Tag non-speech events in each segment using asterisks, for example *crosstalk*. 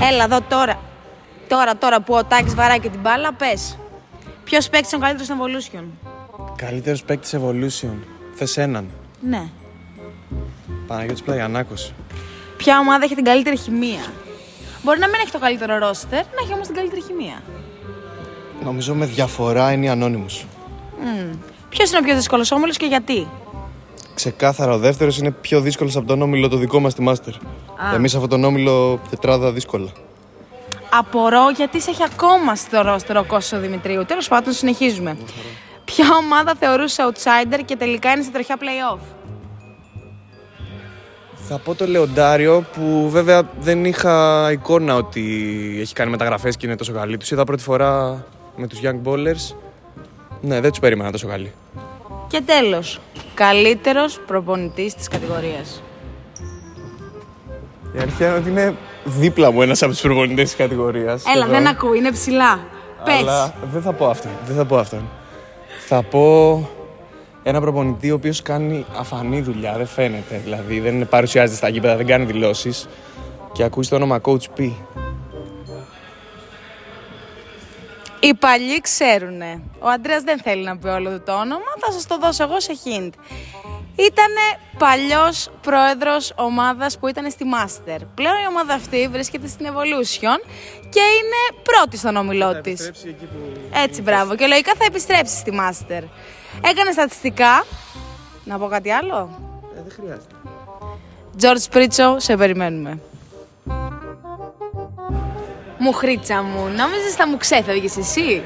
Έλα εδώ τώρα. Τώρα, τώρα που ο Τάκης βαράει και την μπάλα, πες. Ποιος παίκτης είναι ο καλύτερος στο Evolution; Καλύτερος παίκτης Evolution. Θες έναν. Ναι. Παναγιώτης Πλαγιανάκος. Ποια ομάδα έχει την καλύτερη χημεία; Μπορεί να μην έχει το καλύτερο ρόστερ, να έχει όμως την καλύτερη χημεία. Νομίζω με διαφορά είναι η Anonymous. Ποιος είναι ο πιο δύσκολος όμιλος και γιατί; Ξεκάθαρα ο δεύτερος είναι πιο δύσκολος από τον όμιλο το δικό μας στη Master. Εμείς αυτόν τον όμιλο τετράδα δύσκολα. Απορώ γιατί σε έχει ακόμα στο ρόστερ ο Κώστας Δημητρίου. Τέλος πάντων, συνεχίζουμε. Ποια ομάδα θεωρούσε outsider και τελικά είναι στη τροχιά playoff; Θα πω το Λεοντάριο που βέβαια δεν είχα εικόνα ότι έχει κάνει μεταγραφές και είναι τόσο καλή. Τους είδα πρώτη φορά με τους Young Ballers. Ναι, δεν τους περίμενα τόσο καλή. Και τέλος, καλύτερος προπονητής της κατηγορίας. Η αλήθεια είναι ότι είναι δίπλα μου ένας από τους προπονητές της κατηγορίας. Έλα, εδώ. δεν ακούει, είναι ψηλά. Πες. Αλλά δεν θα πω αυτό. Δεν θα πω αυτό. Θα πω ένα προπονητή ο οποίος κάνει αφανή δουλειά. Δεν φαίνεται. Δηλαδή δεν παρουσιάζεται στα γήπεδα, δεν κάνει δηλώσεις. Και ακούει το όνομα Coach P. Οι παλιοί ξέρουνε. Ο Αντρέας δεν θέλει να πει όλο του το όνομα, θα σας το δώσω εγώ σε hint. Ήτανε παλιός πρόεδρος ομάδας που ήταν στη Master. Πλέον η ομάδα αυτή βρίσκεται στην Evolution και είναι πρώτη στον όμιλό της. Έτσι, μπράβο. Και λογικά θα επιστρέψει στη Master. Έκανε στατιστικά. Να πω κάτι άλλο; Ε, δεν χρειάζεται. George Πρίτσο, σε περιμένουμε. Μουχρίτσα μου, νόμιζες θα μου ξέφευγες εσύ;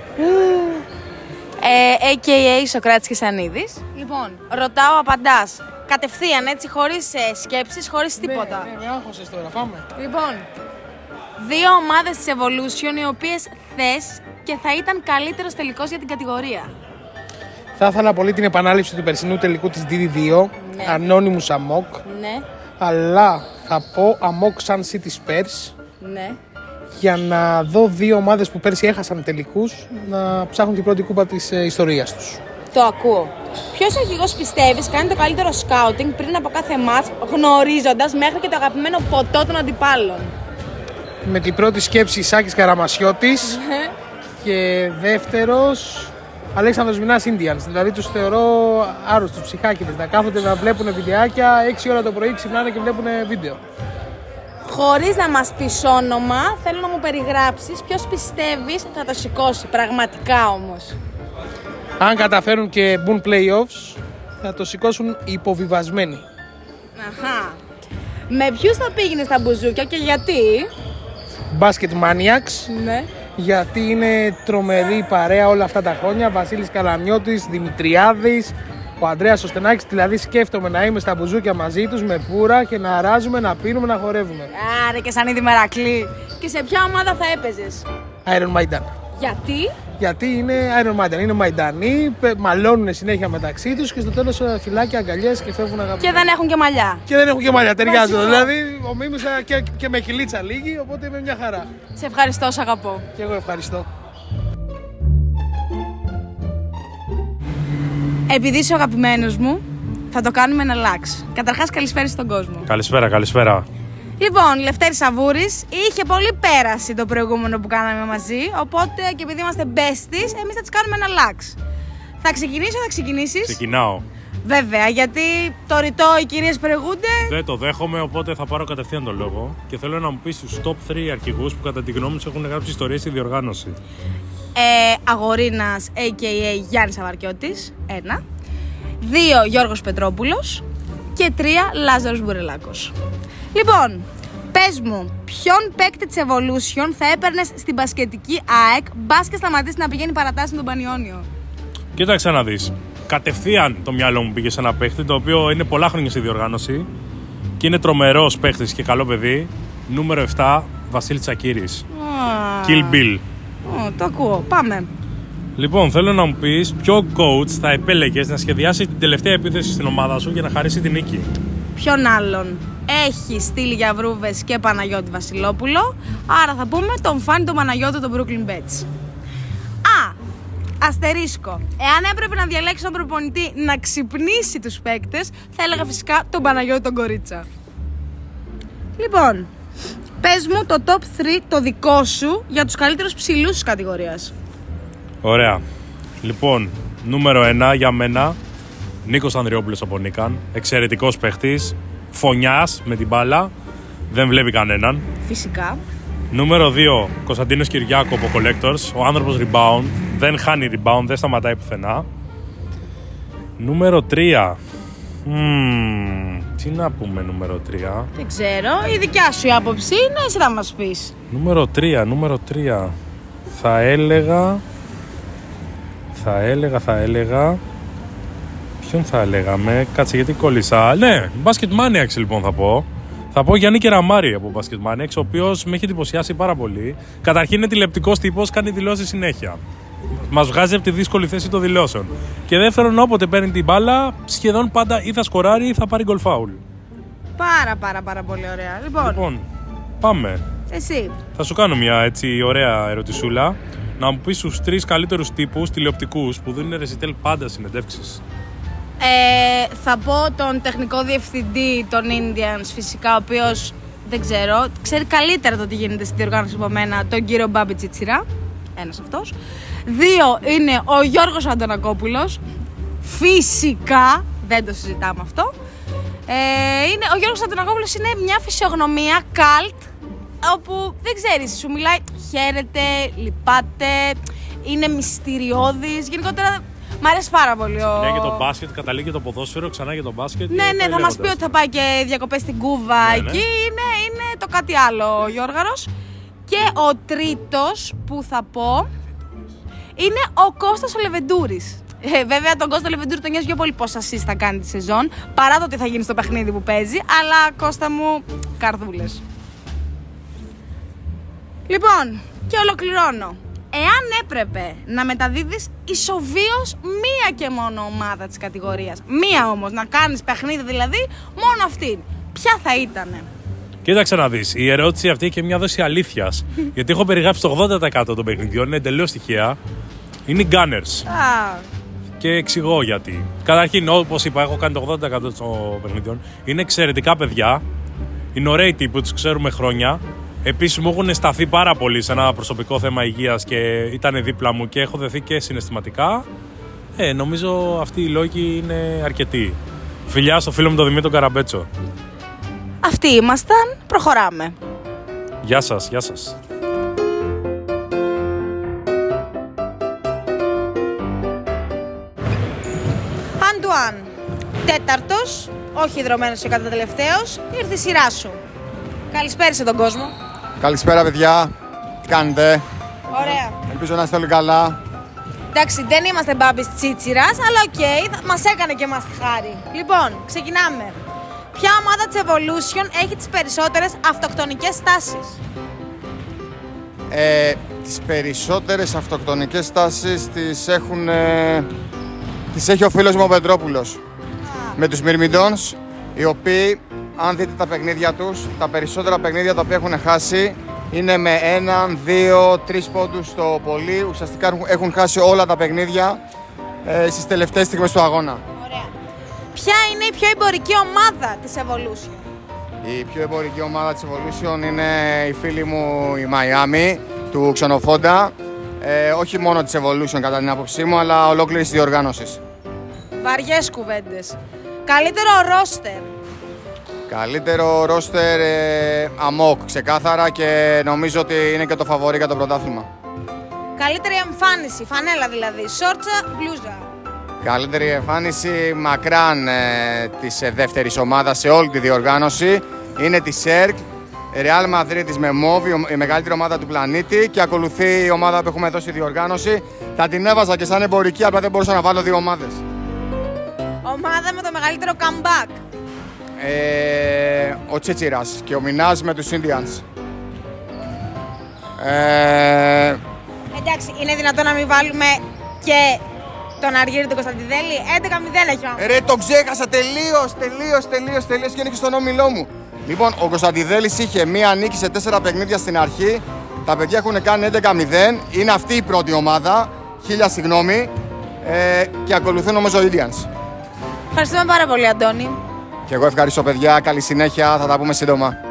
Ε, AKA Σοκράτης και Σανίδης. Λοιπόν, ρωτάω, απαντάς. Κατευθείαν, έτσι, χωρίς ε, σκέψεις, χωρίς τίποτα. Ναι, με άγχωσες τώρα, πάμε. Λοιπόν, δύο ομάδες της Evolution οι οποίες θες και θα ήταν καλύτερος τελικός για την κατηγορία. Θα ήθελα πολύ την επανάληψη του περσινού τελικού της DD2, Ναι. Anonymous Amok, Ναι, αλλά θα πω Amok Sun City Spurs, ναι. Για να δω δύο ομάδες που πέρσι έχασαν τελικούς να ψάχνουν την πρώτη κούπα της ε, ιστορίας τους. Το ακούω. Ποιος αρχηγός πιστεύεις κάνει το καλύτερο σκάουτινγκ πριν από κάθε μάτς, γνωρίζοντας μέχρι και το αγαπημένο ποτό των αντιπάλων; Με την πρώτη σκέψη Σάκης Καραμασιώτης *laughs* και δεύτερος Αλέξανδρος Μινάς Indians. Δηλαδή τους θεωρώ άρρωστους, ψυχάκιδες. Να κάθονται να βλέπουν βιντεάκια 6 ώρα το πρωί, ξυπνάνε και βλέπουν βίντεο. Χωρίς να μας πεις όνομα, θέλω να μου περιγράψεις ποιος πιστεύεις θα το σηκώσει. Πραγματικά όμως. Αν καταφέρουν και μπουν playoffs, θα το σηκώσουν υποβιβασμένοι. Αχά. Με ποιους θα πήγαινες στα μπουζούκια και γιατί; Basket Maniacs, Ναι. γιατί είναι τρομερή παρέα όλα αυτά τα χρόνια. Βασίλης Καλαμιώτης, Δημητριάδης, ο Ανδρέας Οστενάκης. Δηλαδή σκέφτομαι να είμαι στα μπουζούκια μαζί τους με πουρα και να αράζουμε, να πίνουμε, να χορεύουμε. Άρε και σαν ήδη μερακλή. Και σε ποια ομάδα θα έπαιζες; Iron Maiden. Γιατί; Γιατί είναι Iron Maiden, είναι Μαϊντανοί, πε- μαλώνουν συνέχεια μεταξύ τους και στο τέλος ε, φυλάκια, αγκαλιές και φεύγουν αγαπητοί. Και δεν έχουν και μαλλιά. Και δεν έχουν και μαλλιά, ταιριάζουν. Βασικό. Δηλαδή, ο Μίμης θα- και, και με κυλίτσα λίγη, οπότε είμαι μια χαρά. Σε ευχαριστώ, σ' αγαπώ. Και εγώ ευχαριστώ. Επειδή είσαι ο αγαπημένος μου, θα το κάνουμε ένα λάξ. Καταρχάς, καλησπέρα στον κόσμο. Καλησπέρα, καλησπέρα. Λοιπόν, Λευτέρη Σαβούρης είχε πολύ πέραση το προηγούμενο που κάναμε μαζί. Οπότε και επειδή είμαστε besties, εμείς θα τη κάνουμε ένα λάξ. Θα ξεκινήσω, θα ξεκινήσεις. Ξεκινάω. Βέβαια, γιατί το ρητό οι κυρίες προηγούνται. Δεν το δέχομαι, οπότε θα πάρω κατευθείαν τον λόγο. Και θέλω να μου πεις του top 3 αρχηγούς που κατά τη γνώμη τους έχουν γράψει ιστορίες στη διοργάνωση. Ε, Αγορίνας, a.k.a. Γιάννης Αβαρκιώτη. Ένα. Δύο, Γιώργος Πετρόπουλος. Και τρία, Λάζαρος Μπουρελάκος. Λοιπόν, πες μου, ποιον παίκτη της Evolution θα έπαιρνες στην μπασκετική ΑΕΚ μπας και σταματήσεις να πηγαίνει παρατάσεις με τον Πανιόνιο; Κοίταξε να δεις. Κατευθείαν το μυαλό μου πήγε σε ένα παίχτη το οποίο είναι πολλά χρόνια στη διοργάνωση και είναι τρομερός παίχτης και καλό παιδί. Νούμερο 7, Βασίλης Τσακύρης. Kill Bill. Ω, το ακούω. Πάμε. Λοιπόν, θέλω να μου πεις ποιο coach θα επέλεγες να σχεδιάσει την τελευταία επίθεση στην ομάδα σου για να χαρίσει την νίκη. Ποιον άλλον; Έχει στείλει για βρούβες και Παναγιώτη Βασιλόπουλο. Άρα θα πούμε τον Φάνη τον Παναγιώτη των Brooklyn Bets. Α, αστερίσκο. Εάν έπρεπε να διαλέξει τον προπονητή να ξυπνήσει τους παίκτες, θα έλεγα φυσικά τον Παναγιώτη τον Κορίτσα. Λοιπόν, Πες μου το top 3 το δικό σου για τους καλύτερους ψηλούς της κατηγορίας. Ωραία. Λοιπόν, νούμερο 1 για μένα, Νίκος Ανδριόπουλος από Νίκαν. Εξαιρετικός παίχτης, φωνιάς με την μπάλα, δεν βλέπει κανέναν. Φυσικά. Νούμερο 2, Κωνσταντίνος Κυριάκο από Collectors. Ο άνθρωπος rebound, δεν χάνει rebound, δεν σταματάει πουθενά. Νούμερο 3, Μμμ, τι να πούμε νούμερο 3. Δεν ξέρω, η δικιά σου η άποψη είναι, εσύ θα μας πεις. Νούμερο 3, νούμερο 3. Θα έλεγα. Θα έλεγα, θα έλεγα. Ποιον θα έλεγαμε, κάτσε γιατί κόλλησα. Ναι, Basket Maniacs λοιπόν θα πω. Θα πω Γιάννη Κεραμάρη από Basket Maniacs, ο οποίος με έχει εντυπωσιάσει πάρα πολύ. Καταρχήν είναι τηλεπτικό τύπος, κάνει δηλώσεις συνέχεια. Μας βγάζει από τη δύσκολη θέση των δηλώσεων. Και δεύτερον, όποτε παίρνει την μπάλα, σχεδόν πάντα ή θα σκοράρει ή θα πάρει γκολ φάουλ. Πάρα πάρα πάρα πολύ ωραία. Λοιπόν, Λοιπόν, πάμε. εσύ. Θα σου κάνω μια έτσι ωραία ερωτησούλα. Να μου πεις του τρεις καλύτερους τύπους τηλεοπτικούς που δίνουν ρεζιτέλ πάντα συνεντεύξεις. Ε, θα πω τον τεχνικό διευθυντή των Indians φυσικά, ο οποίος δεν ξέρω, ξέρει καλύτερα το τι γίνεται στην διοργάνωση από μένα, τον κύριο Μπάμπη Τσιτσιρά. Ένας αυτός. Δύο είναι ο Γιώργος Αντωνακόπουλος. Φυσικά, δεν το συζητάμε αυτό. Ε, είναι, ο Γιώργος Αντωνακόπουλος είναι μια φυσιογνωμία καλτ όπου δεν ξέρεις, σου μιλάει, χαίρεται, λυπάται, είναι μυστηριώδης. Γενικότερα μ' αρέσει πάρα πολύ ο... Ναι, για το μπάσκετ, καταλήγει και το ποδόσφαιρο, ξανά για το μπάσκετ. Ναι, και ναι, θα πάει μας πει λέγοντας. ότι θα πάει και διακοπές στην Κούβα Ναι, ναι. εκεί. Είναι, είναι το κάτι άλλο ο Γιώργαρος. Και ο τρίτος που θα πω είναι ο Κώστας ο Λεβεντούρης. Ε, βέβαια, τον Κώστα Λεβεντούρη τον νοιάζει πιο πολύ πόσα assist θα κάνει τη σεζόν παρά το τι θα γίνει στο παιχνίδι που παίζει. Αλλά Κώστα μου, καρδούλες. Λοιπόν, και ολοκληρώνω. Εάν έπρεπε να μεταδίδεις ισοβίως μία και μόνο ομάδα της κατηγορίας, μία όμως, να κάνεις παιχνίδι δηλαδή, μόνο αυτήν, ποια θα ήτανε; Κοίταξε να δεις. Η ερώτηση αυτή έχει και μια δόση αλήθειας. *laughs* γιατί έχω περιγράψει το 80% των παιχνιδιών, είναι εντελώς τυχαία. Είναι οι Gunners. Α, Και εξηγώ γιατί. Καταρχήν, όπως είπα, έχω κάνει το 80% των παιχνιδιών. Είναι εξαιρετικά παιδιά. Είναι ωραίοι τύποι, τους ξέρουμε χρόνια. Επίσης, μου έχουν σταθεί πάρα πολύ σε ένα προσωπικό θέμα υγείας και ήταν δίπλα μου και έχω δεθεί και συναισθηματικά. Ε, νομίζω αυτοί οι λόγοι είναι αρκετοί. Φιλιά στο φίλο μου τον Δημήτρη Καραμπέτσο. αυτοί ήμασταν, προχωράμε. Γεια σας, γεια σας. Αντουάν, τέταρτος, όχι δρομένος και κατά τελευταίος, ήρθε η σειρά σου. Καλησπέρα σε τον κόσμο. Καλησπέρα, παιδιά. Τι κάνετε, Ωραία. Ελπίζω να είστε όλοι καλά. Εντάξει, δεν είμαστε Μπάμπη Τσίτσιρας, αλλά ok, okay, μας έκανε και μας τη χάρη. Λοιπόν, ξεκινάμε. Ποια ομάδα της Evolution έχει τις περισσότερες αυτοκτονικές τάσεις. Ε, τις περισσότερες αυτοκτονικές τάσεις τις έχουν... Ε, τις έχει ο φίλος μου ο Πετρόπουλος. Με τους Myrmidons, οι οποίοι, αν δείτε τα παιχνίδια τους, τα περισσότερα παιχνίδια τα οποία έχουν χάσει είναι με έναν, δύο, τρεις πόντους το πολύ. Ουσιαστικά έχουν- έχουν χάσει όλα τα παιχνίδια ε, στις τελευταίες στιγμές του αγώνα. Ωραία. Ποια είναι η πιο εμπορική ομάδα της Evolution; Η πιο εμπορική ομάδα της Evolution είναι η φίλη μου η Miami του Ξενοφόντα. Ε, όχι μόνο της Evolution κατά την άποψή μου, αλλά ολόκληρης της διοργάνωσης. Βαριές κουβέντες. Καλύτερο ρόστερ. Καλύτερο ρόστερ ε, αμόκ, ξεκάθαρα και νομίζω ότι είναι και το φαβορή για το πρωτάθλημα. Καλύτερη εμφάνιση. Φανέλα δηλαδή. Σόρτσα, μπλούζα. Καλύτερη εμφάνιση μακράν ε, της ε, δεύτερης ομάδας σε όλη τη διοργάνωση είναι της ΣΕΡΚ, Real Madrid της με μόβ, η ο- η μεγαλύτερη ομάδα του πλανήτη και ακολουθεί η ομάδα που έχουμε δώσει στη διοργάνωση. Θα την έβαζα και σαν εμπορική, απλά δεν μπορούσα να βάλω δύο ομάδες. Ομάδα με το μεγαλύτερο comeback. Ε, ο Τσίτσιρας και ο Μινάς με τους Indians. Ε, Εντάξει, είναι δυνατόν να μην βάλουμε και τον Αργύρι του Κωνσταντιδέλη. 11-0 έχει ο Ρε, το ξέχασα τελείως, τελείως, τελείως, τελείως και είναι και στον όμιλό μου. Λοιπόν, ο Κωνσταντιδέλης είχε μία νίκη σε τέσσερα παιχνίδια στην αρχή. Τα παιδιά έχουν κάνει 11-0. Είναι αυτή η πρώτη ομάδα. Χίλια συγγνώμη. Ε, και ακολουθούν όμως ο Indians. Ευχαριστούμε πάρα πολύ, Αντώνη. Και εγώ ευχαριστώ παιδιά. Καλή συνέχεια. Θα τα πούμε σύντομα.